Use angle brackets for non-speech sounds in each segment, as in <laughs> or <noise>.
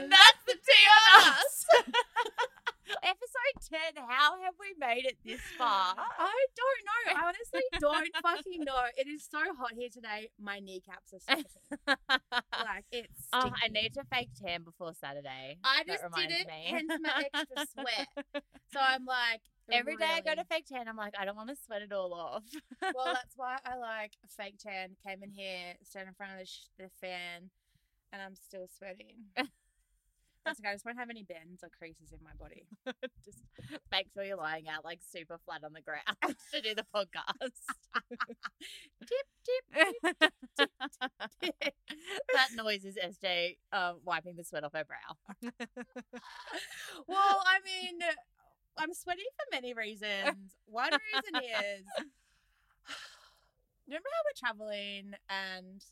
And that's the tea on us. <laughs> Episode 10, how have we made it this far? I don't know. I honestly don't fucking know. It is so hot here today. My kneecaps are sweating. <laughs> like it's. Oh, I need to fake tan before Saturday. I just did it, me. hence my extra sweat. <laughs> So I'm like. Every day I go to fake tan, I'm like, I don't want to sweat it all off. Well, that's why I like fake tan. Came in here, stand in front of the, sh- the fan, and I'm still sweating. I just won't have any bends or creases in my body. <laughs> Just make sure you're lying out like super flat on the ground <laughs> to do the podcast. <laughs> Tip, tip. tip tip. that noise is SJ uh, wiping the sweat off her brow. Well, I mean, I'm sweating for many reasons. One reason is <sighs> remember how we're traveling and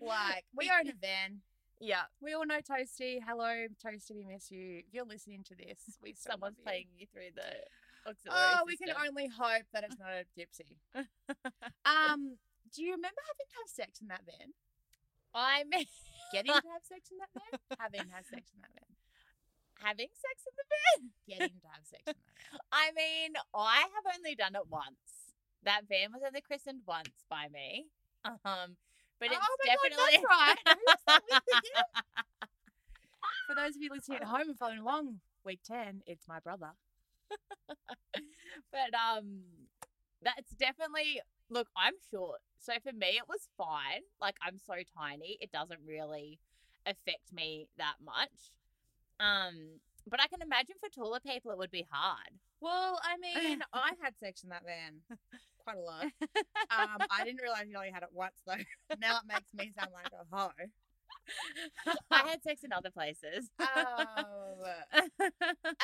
like we own a van. Yeah, We all know Toasty. Hello, Toasty. We miss you. If you're listening to this, we <laughs> still someone's love playing you through the auxiliary Oh, we can system. only hope that it's <laughs> not a gypsy. <laughs> um, do you remember having to have sex in that van? I mean, Getting to have sex in that van? Having to have sex in that van. having sex in the van. Getting to have sex in that van. I mean, I have only done it once. That van was only christened once by me. Um, but it's oh my definitely God, that's right. Who's that with again? For those of you listening at home and following along, week 10, it's my brother. <laughs> but um that's definitely look i'm short so for me it was fine like i'm so tiny it doesn't really affect me that much um but i can imagine for taller people it would be hard Well, I <sighs> mean, I had sex in that van <laughs> quite a lot. <laughs> Um, I didn't realize you only had it once, though. <laughs> Now it makes me sound like a hoe. i had sex in other places <laughs> Oh,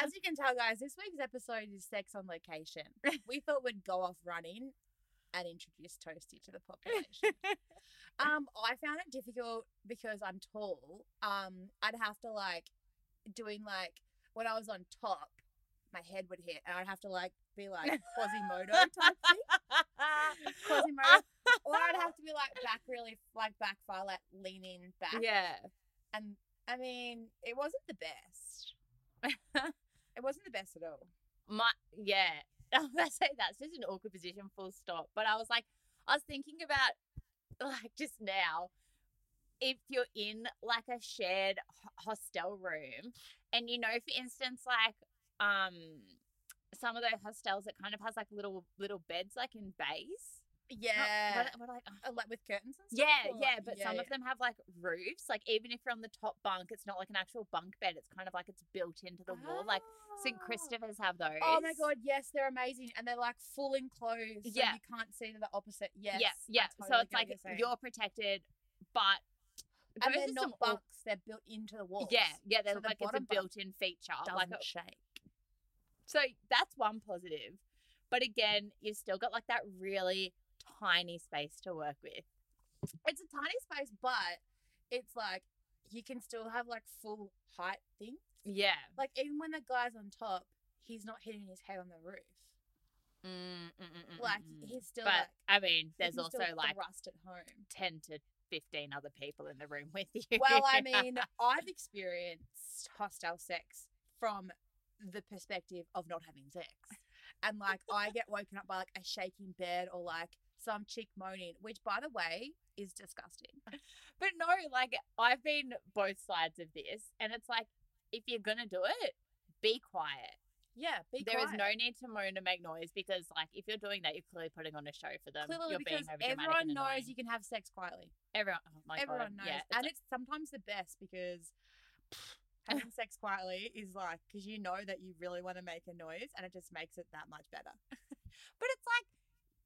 as you can tell, guys, this week's episode is sex on location. We thought we'd go off running and introduce Toasty to the population. Um, I found it difficult because I'm tall. Um, I'd have to like doing like when I was on top, my head would hit, and I'd have to like be like <laughs> Quasimodo type thing, Quasimodo, or I'd have to be like back really like back far, like leaning back. yeah And I mean, it wasn't the best. it wasn't the best at all. my yeah <laughs> i was say that's just an awkward position full stop but i was like i was thinking about like just now if you're in like a shared h- hostel room and you know for instance like um some of those hostels that kind of has like little little beds like in bays Not- Yeah. what, what like Uh, like with curtains and stuff? yeah, or yeah, but yeah, some yeah. of them have like roofs. Like even if you're on the top bunk, it's not like an actual bunk bed. It's kind of like it's built into the wall. Like St. Ah. Christopher's have those. Oh my god, yes, they're amazing, and they're like full enclosed. So Yeah. you can't see to the opposite. Yes, yeah, yeah. so it's like you're you're protected, but and they're not bunks; they're built into the walls. Yeah, yeah. They So look the like it's a built-in feature. doesn't Like a- shake. So that's one positive. But again, you've still got like that really tiny space to work with. It's a tiny space, but it's like you can still have like full height things. Yeah. Like even when the guy's on top, he's not hitting his head on the roof. Mm, mm, mm, Like he's still but like I mean, there's also like thrust at home. ten to fifteen other people in the room with you. Well, I <laughs> mean, I've experienced hostile sex from the perspective of not having sex. <laughs> And like I get woken up by like a shaking bed or like some chick moaning, which by the way is disgusting. But no, like I've been both sides of this, and it's like if you're gonna do it, be quiet. Yeah, be There is quiet. no need to moan and make noise because, like, if you're doing that, you're clearly putting on a show for them. clearly you're because being everyone knows you can have sex quietly. Everyone, oh everyone God, knows, yeah, and it's sometimes the best because having <laughs> sex quietly is like because you know that you really want to make a noise, and it just makes it that much better. <laughs> But it's like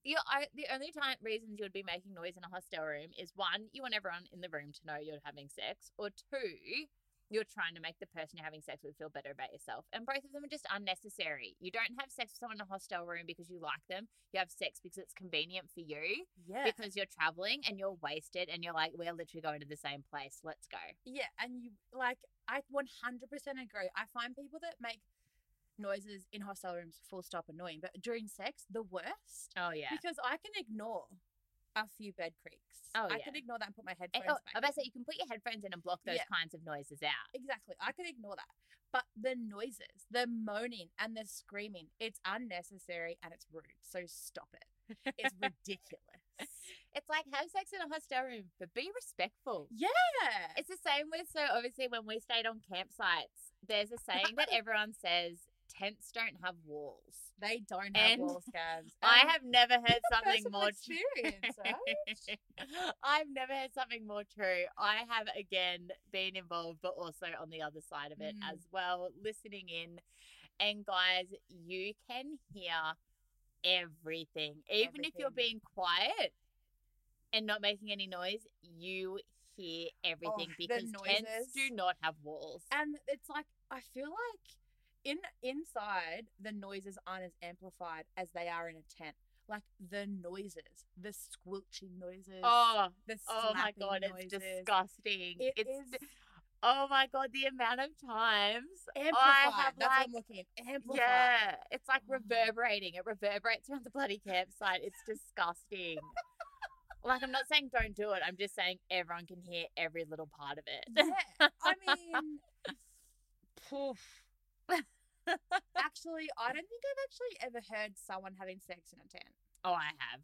you I, the only time reasons you would be making noise in a hostel room is one, you want everyone in the room to know you're having sex, or two, you're trying to make the person you're having sex with feel better about yourself. And both of them are just unnecessary. You don't have sex with someone in a hostel room because you like them. You have sex because it's convenient for you, Yeah, because you're traveling and you're wasted and you're like, we're literally going to the same place. Let's go. Yeah, and you like I 100% agree. I find people that make noises in hostel rooms full stop annoying, but during sex the worst Oh, yeah. because I can ignore a few bed creaks. Oh, I yeah. can ignore that and put my Eh, headphones Oh, back. I bet say you can put your headphones in and block those Yeah. kinds of noises out. Exactly. I can ignore that. But the noises, the moaning and the screaming, it's unnecessary and it's rude. So stop it. It's <laughs> ridiculous. It's like have sex in a hostel room, but be respectful. yeah. It's the same with so obviously when we stayed on campsites, there's a saying that <laughs> everyone says tents don't have walls. They don't have And wall scabs. <laughs> I have never <laughs> heard something more experience, right? <laughs> I've never heard something more true. I have again been involved, but also on the other side of it Mm. as well, listening in. And guys, you can hear everything. Even if you're being quiet and not making any noise, you hear everything Oh, because tents do not have walls. And it's like I feel like in inside the noises aren't as amplified as they are in a tent. Like the noises, the squelching noises, Oh, the oh my god, noises. it's disgusting. It it's is oh my god, the amount of times amplified. have, That's like- what I'm looking. Amplified. Yeah, it's like Oh. reverberating. It reverberates around the bloody campsite. It's disgusting. like I'm not saying don't do it. I'm just saying everyone can hear every little part of it. Yeah. I mean, <laughs> poof. <laughs> actually, I don't think I've actually ever heard someone having sex in a tent. Oh, I have.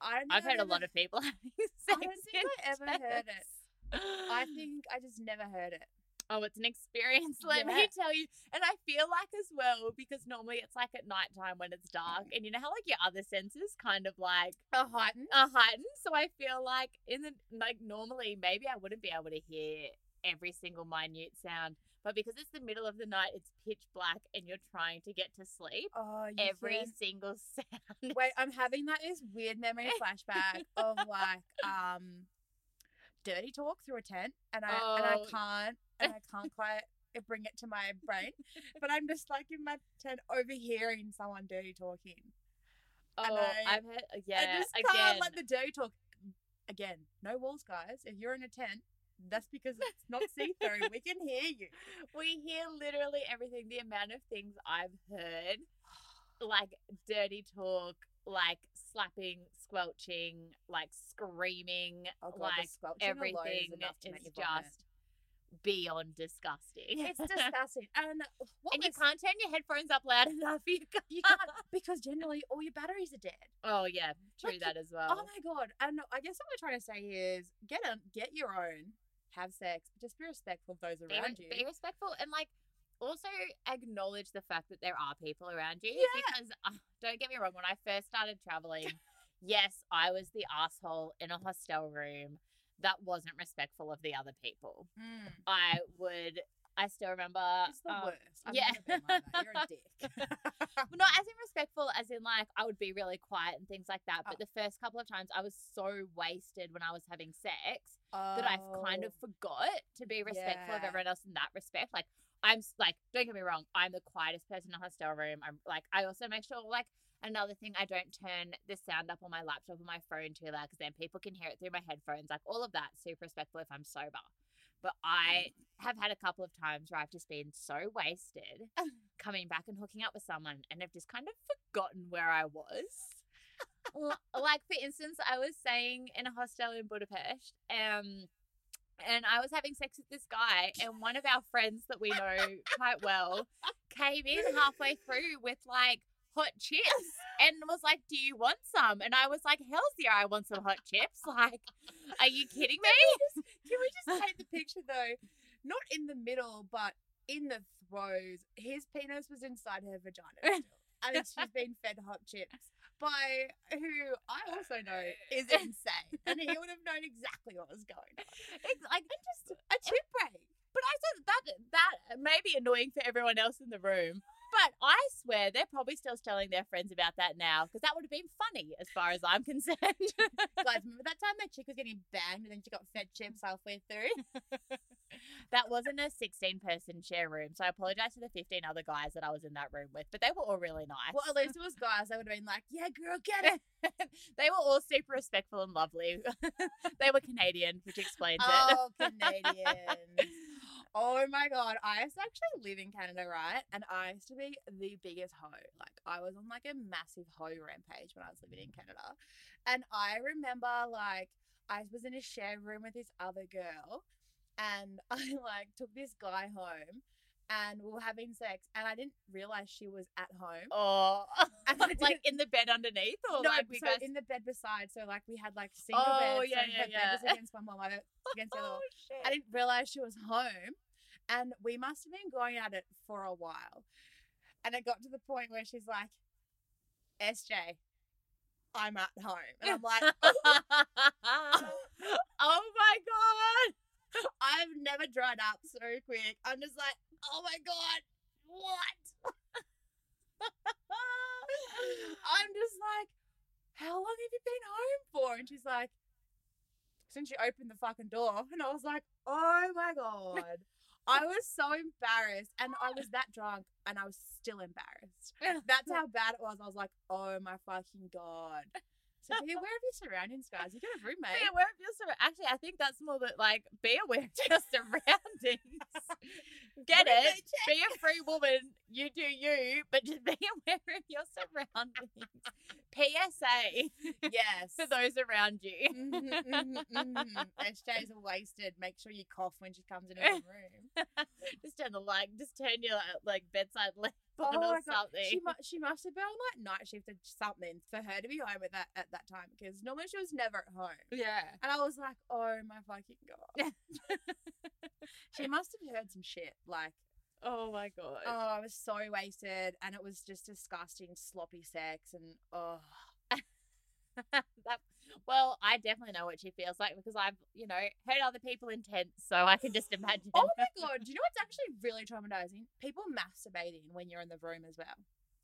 I don't I've heard a ever- lot of people <laughs> having sex. I don't think in I ever heard it. I think I just never heard it. Oh, it's an experience, <laughs> let me tell you. And I feel like as well, because normally it's like at nighttime when it's dark, and you know how like your other senses kind of like A heightened. are heightened. So I feel like in the like normally maybe I wouldn't be able to hear every single minute sound, but because it's the middle of the night, it's pitch black, and you're trying to get to sleep. Oh, Every can- single <laughs> sound. Wait, I'm having like this weird memory <laughs> flashback of like um dirty talk through a tent and I and I Oh. can't and I can't <laughs> quite bring it to my brain. But I'm just like in my tent overhearing someone dirty talking. Oh, and I- I've heard. Yeah, I just again. can't let the dirty talk again, no walls guys. If you're in a tent, that's because it's not see through. <laughs> we can hear you. we hear literally everything. The amount of things I've heard, <gasps> like dirty talk, like slapping, squelching, like screaming, Oh God, like is everything enough to is make you just beyond disgusting. It's <laughs> disgusting. And what and you can't turn your headphones up loud enough. <laughs> You can't. you can't because generally all your batteries are dead. Oh yeah, true Like, that as oh well. Oh my god! And I guess what we're trying to say is get a get your own, have sex, but just be respectful of those be, around re- you. be respectful and like also acknowledge the fact that there are people around you Yeah. because uh, don't get me wrong when i first started traveling <laughs> yes i was the asshole in a hostel room that wasn't respectful of the other people Mm, i would i still remember it's the um, worst. I've yeah. like. You're a dick. <laughs> well, not as in respectful as in like i would be really quiet and things like that but Oh. the first couple of times i was so wasted when i was having sex that I've kind of Oh, forgot to be respectful of everyone else in that respect. Like I'm like, don't get me wrong, I'm the quietest person in a hostel room. I'm like, I also make sure like another thing, I don't turn the sound up on my laptop or my phone too loud because then people can hear it through my headphones. Like all of that, super respectful if I'm sober. But I have had a couple of times where I've just been so wasted <laughs> coming back and hooking up with someone and I've just kind of forgotten where I was. <laughs> Like for instance, I was staying in a hostel in Budapest, um, and I was having sex with this guy, and one of our friends that we know quite well came in halfway through with like hot chips and was like, "Do you want some?" And I was like, "Hell's yeah, I want some hot chips!" Like, are you <laughs> kidding me? Can we just paint the <laughs> picture though? Not in the middle, but in the throes. His penis was inside her vagina <laughs> still. and she's been fed hot chips by who I also know uh, is insane. And he would have known exactly what was going on. It's like And just uh, a chip break. But I said that that may be annoying for everyone else in the room. But I swear they're probably still telling their friends about that now because that would have been funny as far as I'm concerned. Guys, remember that time that chick was getting banged and then she got fed chips halfway through? <laughs> that wasn't a 16 person share room. So I apologize to the 15 other guys that I was in that room with, but they were all really nice. Well, at least it was guys. They would have been like, yeah, girl, <laughs> get it. they were all super respectful and lovely. <laughs> they were Canadian, which explains it. Oh, Canadians. Oh my god, I used to actually live in Canada, right? And I used to be the biggest hoe. Like I was on like a massive hoe rampage when I was living in Canada. And I remember like I was in a shared room with this other girl and <laughs> I like took this guy home and we were having sex and I didn't realize she was at home. Oh, <laughs> <laughs> like in the bed underneath, or no, like we so guys. in the bed beside. So like we had like single Oh, beds. yeah, so yeah, her bed yeah. was against one wall, my bed against the other. oh! I didn't realize she was home, and we must have been going at it for a while. And it got to the point where she's like, "SJ, I'm at home," and I'm like, <laughs> oh my god! "I've never dried up so quick." I'm just like, "Oh my god, what?" <laughs> I'm just like, "How long have you been home for?" And she's like, "Since you opened the fucking door," <laughs> and I was like, "Oh my god." I was so embarrassed, and I was that drunk, and I was still embarrassed. That's how bad it was. I was like, "Oh my fucking god!" So be aware of your surroundings, guys. You got a roommate. Be aware of your surroundings. Actually, I think that's more that like be aware of your surroundings. Get it? Be a free woman. You do you, but just <laughs> be aware of your surroundings. PSA Yes. for those around you. Mhm, mhm, mhm. SJ's wasted. Make sure you cough when she comes into the <laughs> room. just turn the light. Just turn your like bedside lamp on Oh or my God, something. She mu- she must have been on like night shift or something for her to be home at that at that time because normally she was never at home. yeah. And I was like, oh my fucking god. <laughs> she must have heard some shit. Like, Oh my god. oh, I was so wasted, and it was just disgusting, sloppy sex, and oh, <laughs> that, well, I definitely know what she feels like because I've, you know, heard other people in tents, so I can just <gasps> imagine. oh my <laughs> god. Do you know what's actually really traumatizing? People masturbating when you're in the room as well.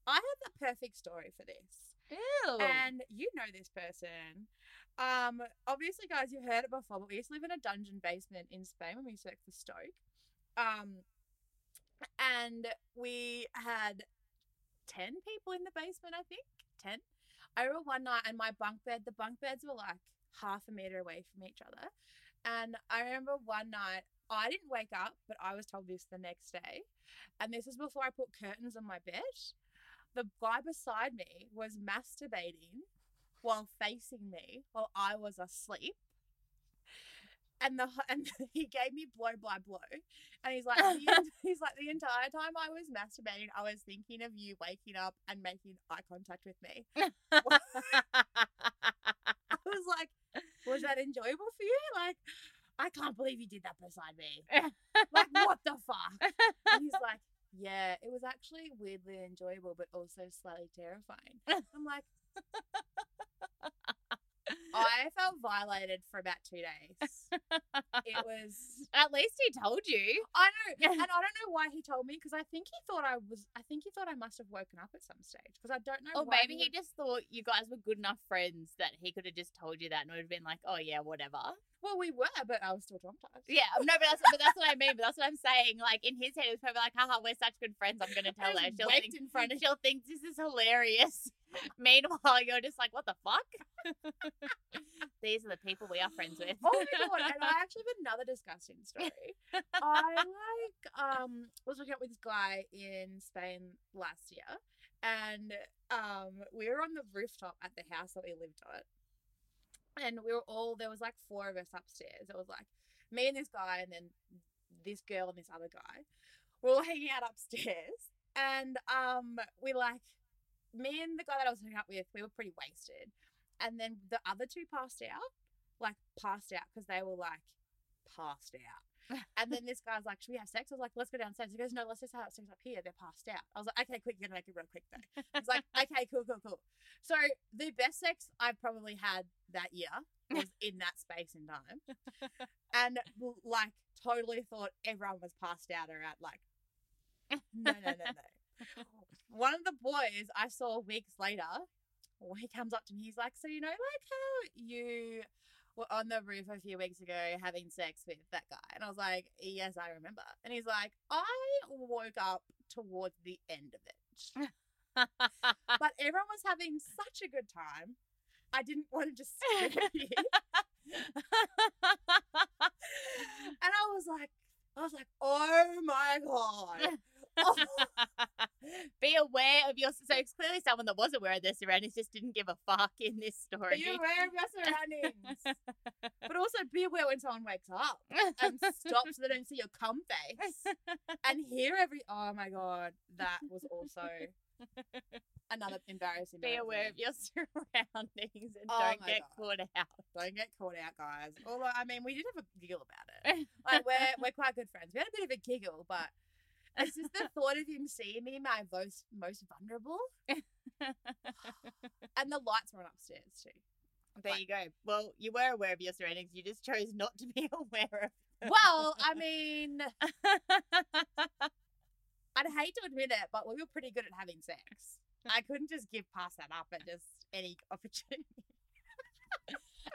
I have the perfect story for this. Ew. and you know this person. Um, obviously, guys, you've heard it before, but we used to live in a dungeon basement in Spain when we used to work for Stoke. Um, and we had ten people in the basement. I think ten. I remember one night, and my bunk bed. The bunk beds were like half a meter away from each other. And I remember one night. I didn't wake up, but I was told this the next day. And this is before I put curtains on my bed the guy beside me was masturbating while facing me while I was asleep. And the and <laughs> he gave me blow by blow, and he's like, the, <laughs> <laughs> he's like the entire time I was masturbating, I was thinking of you waking up and making eye contact with me. I was like, was that enjoyable for you? Like, I can't believe you did that beside me. Like, what the fuck? And he's like, yeah, it was actually weirdly enjoyable, but also slightly terrifying. I'm like, I felt violated for about two days. It <laughs> was, At least he told you. I know, <laughs> and I don't know why he told me because I think he thought I was, I think he thought I must have woken up at some stage because I don't know. Or maybe he would- just thought you guys were good enough friends that he could have just told you that and would have been like, oh yeah, whatever. Well, we were, but I was still traumatized. Yeah, no, but that's but that's what I mean. But that's what I'm saying. Like in his head, it was probably like, haha, we're such good friends. I'm gonna <laughs> tell her. She'll think in front of she'll think this is hilarious. Meanwhile, you're just like, what the fuck? <laughs> These are the people we are friends with. Oh my god! And I <laughs> actually have another disgusting story. <laughs> I like um was hooking out with this guy in Spain last year, and um we were on the rooftop at the house that we lived at, and we were all there was like four of us upstairs. It was like me and this guy, and then this girl and this other guy. We're all hanging out upstairs, and um we like me and the guy that I was hanging out with, we were pretty wasted, and then the other two passed out like passed out because they were like passed out. <laughs> And then this guy's like, "Should we have sex?" I was like, "Let's go downstairs." He goes, "No, let's just have sex up here. They're passed out." I was like, "Okay, quick, you're gonna make it real quick though." He's like, <laughs> "Okay, cool, cool, cool." So the best sex I've probably had that year was in that space and time, and like totally thought everyone was passed out or at like, <laughs> no, no, no, no. One of the boys I saw weeks later, well, he comes up to me. He's like, "So you know, like how you were on the roof a few weeks ago having sex with that guy?" And I was like, "Yes, I remember." And he's like, "I woke up towards the end of it, <laughs> but everyone was having such a good time. I didn't <laughs> want to just <laughs> disturb you." And I was like, I was like, oh my god. Oh, <laughs> Be aware of your. So it's clearly someone that was aware of their surroundings just didn't give a fuck in this story. be aware of your surroundings. but <laughs> also be aware when someone wakes up and stops so they don't see your cum face <laughs> and hear every. Oh my god, that was also another embarrassing. Be aware of your surroundings and Oh don't get God. caught out. Don't get caught out, guys. Although I mean, we did have a giggle about it. Like we're we're quite good friends. We had a bit of a giggle, but it's just the thought of him seeing me my most most vulnerable, <laughs> and the lights were on upstairs too. There Like- you go. Well, you were aware of your surroundings. You just chose not to be <laughs> aware of Well, I <laughs> mean. I'd hate to admit it, but we were pretty good at having sex. I couldn't just give past that up at just any opportunity.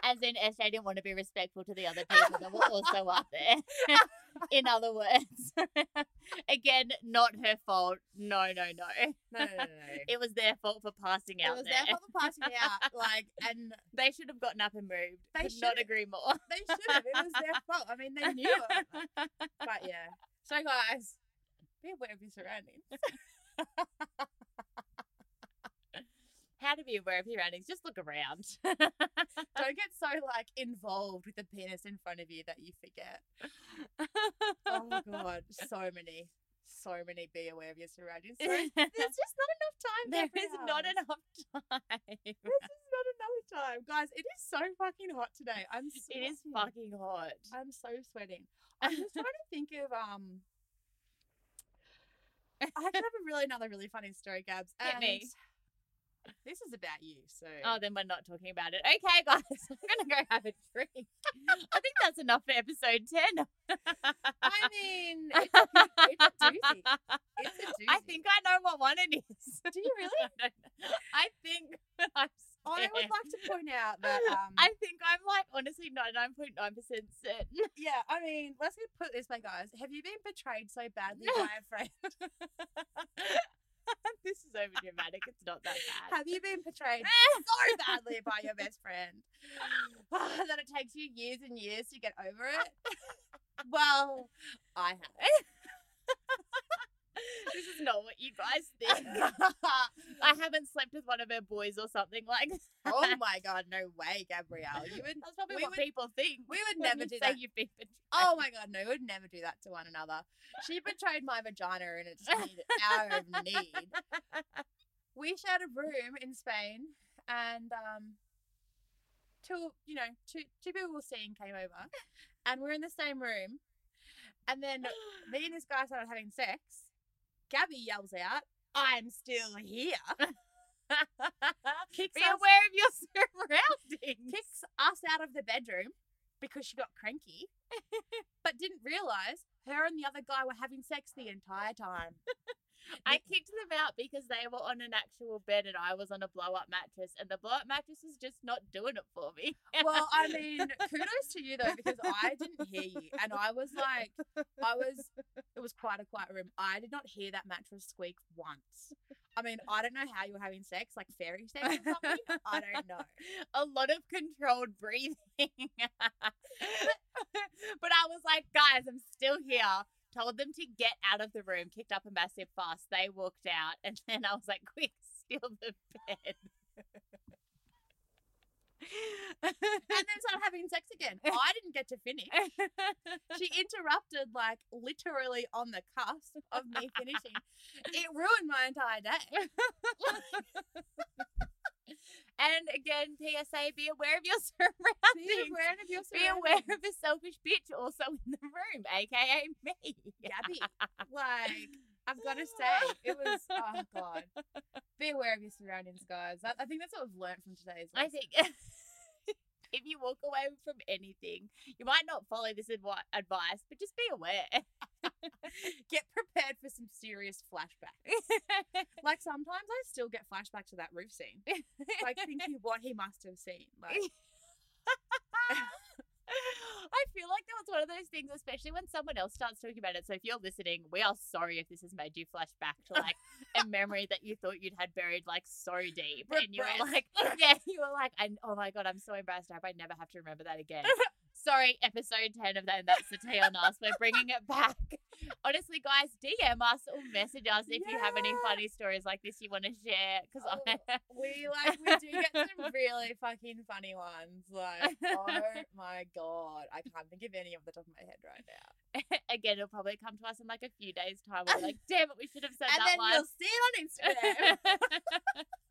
As in, SJ didn't want to be respectful to the other people that were also up there. <laughs> in other words, <laughs> again, not her fault. No, no, no. No, no, no, no. It was their fault for passing out. It was there. their fault for passing out, <laughs> like, and They should have gotten up and moved. They Could not agree more. they should have. It was their fault. I mean, they knew it. But yeah. So, guys, be aware of your surroundings. How to be aware of your surroundings? Just look around. <laughs> Don't get so like involved with the penis in front of you that you forget. Oh god, <laughs> so many, so many. Be aware of your surroundings. So, there's <laughs> just not enough time. there is not enough time. There's just not enough time, guys. It is so fucking hot today. I'm. It is fucking hot. I'm so sweating. I'm just trying to think of um. I actually have a really another really funny story, Gabs. Hit me. This is about you, so. Oh, then we're not talking about it. Okay, guys, <laughs> I'm gonna go have a drink. <laughs> I think that's enough for episode ten. <laughs> I mean, it's a, it's a doozy. It's a doozy. I think I know what one it is. Do you really? I. I think I'm I would like to point out that um, I think I'm like honestly 99.9% certain. yeah, I mean, let's put it this way, guys. Have you been betrayed so badly by a friend? <laughs> this is over dramatic. It's not that bad. Have you been portrayed <laughs> so badly by your best friend <laughs> oh, that it takes you years and years to get over it? Well, I have. This is not what you guys <laughs> think. I haven't slept with one of her boys or something like that. oh my god, no way, Gabrielle. You would That's probably we what would- people think. we would never do say that. You've been betrayed. Oh my god, no, we would never do that to one another. She betrayed my vagina in its hour of need. <laughs> We shared a room in Spain, and um, two, you know, two two people we were seeing came over, and we're in the same room, and then me and this guy started having sex. Gabby yells out, "I'm still here!" Kicks Be us, aware of your surroundings. kicks us out of the bedroom because she got cranky, <laughs> but didn't realize her and the other guy were having sex the entire time. I kicked them out because they were on an actual bed and I was on a blow up mattress, and the blow up mattress was just not doing it for me. Well, I mean, <laughs> kudos to you though, because I didn't hear you, and I was like, I was, it was quite a quiet room. I did not hear that mattress squeak once. I mean, I don't know how you were having sex, like fairy sex or something. I don't know. <laughs> a lot of controlled breathing. <laughs> but I was like, guys, I'm still here. Told them to get out of the room, kicked up a massive fuss. They walked out, and then I was like, quick, steal the bed. And then started having sex again. <laughs> I didn't get to finish. She interrupted, like literally on the cusp of me finishing. It ruined my entire day. <laughs> and again, PSA, be aware of your <laughs> surroundings. Be aware of your surroundings. Be aware of a selfish bitch also in the room, aka me. Gabby. <laughs> Like, I've got to say, it was, oh God. Be aware of your surroundings, guys. That, I think that's what we've learned from today's I think <laughs> if you walk away from anything, you might not follow this advi- advice, but just be aware. <laughs> Get prepared for some serious flashbacks. <laughs> Like, sometimes I still get flashbacks to that roof scene. Like, thinking what he must have seen. Like, <laughs> I feel like that was one of those things, especially when someone else starts talking about it. So if you're listening, we are sorry if this has made you flash back to like a memory that you thought you'd had buried like so deep, and you were like, yeah, you were like, I, oh my god, I'm so embarrassed. I hope I never have to remember that again. Sorry, episode 10 of that. That's the tea on us. We're bringing it back. Honestly, guys, DM us or message us if you have any funny stories like this you want to share. Because Oh, we like we do get some <laughs> really fucking funny ones. Like, oh my god, I can't think of any off the top of my head right now. <laughs> again, it'll probably come to us in like a few days' time. We're like, damn it, we should have said and that then you'll see it on Instagram. <laughs>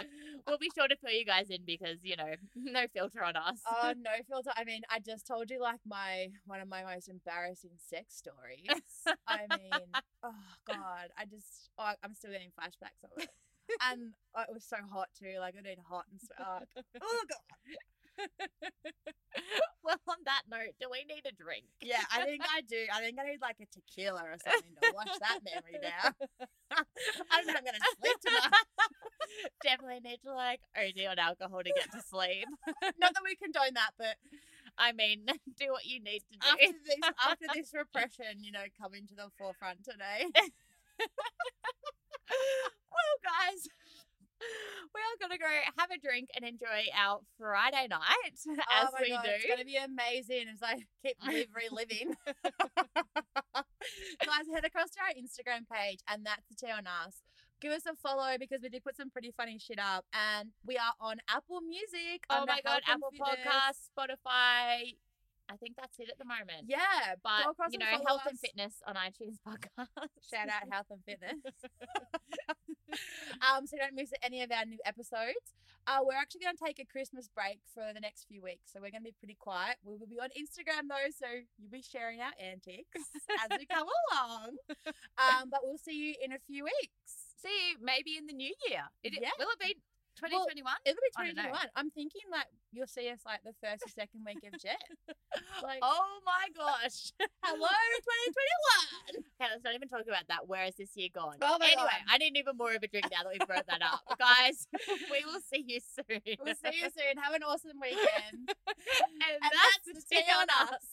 <laughs> we'll be sure to fill you guys in because, you know, <laughs> no filter on us. oh <laughs> no filter. I mean, I just told you like my one of my most embarrassing sex stories. I mean, oh god, I just oh, I'm still getting flashbacks of it. And uh, it was so hot too. Like it did hot and sweat. Oh, oh god. <laughs> well, on that note, do we need a drink? Yeah, I think I do. I think I need like a tequila or something to wash that memory down. <laughs> I don't know I'm gonna sleep tonight. <laughs> Definitely need to like OD on alcohol to get to sleep. Not that we condone that, but I mean, do what you need to do. after this, after this repression, you know, coming to the forefront today. well, guys, we are gonna go have a drink and enjoy our Friday night <laughs> oh as oh my we God, do. It's gonna be amazing as I <laughs> keep live reliving. <laughs> Guys, head across to our Instagram page, and that's the tea on us. Give us a follow because we did put some pretty funny shit up, and we are on Apple Music. Oh my god, Apple. Podcasts, Spotify. I think that's it at the moment. Yeah, But you know, health and fitness on iTunes <laughs> podcast. Shout out health and fitness. <laughs> <laughs> um, so don't miss any of our new episodes. Uh, we're actually going to take a Christmas break for the next few weeks, so we're going to be pretty quiet. We will be on Instagram though, so you'll be sharing our antics as we come along. Um, but we'll see you in a few weeks. See you maybe in the new year. It, Yeah. Will it be 2021? It'll be I don't know. 2021. I'm thinking like you'll see us like the first or second week of Jet. <laughs> Like, oh my gosh. <laughs> hello 2021. Okay, <laughs> let's not even talk about that. Where is this year gone? Oh anyway, God. I need even more of a drink now that we've brought that up. Guys, we will see you soon. We'll see you soon. Have an awesome weekend. and, And that's the tea on us.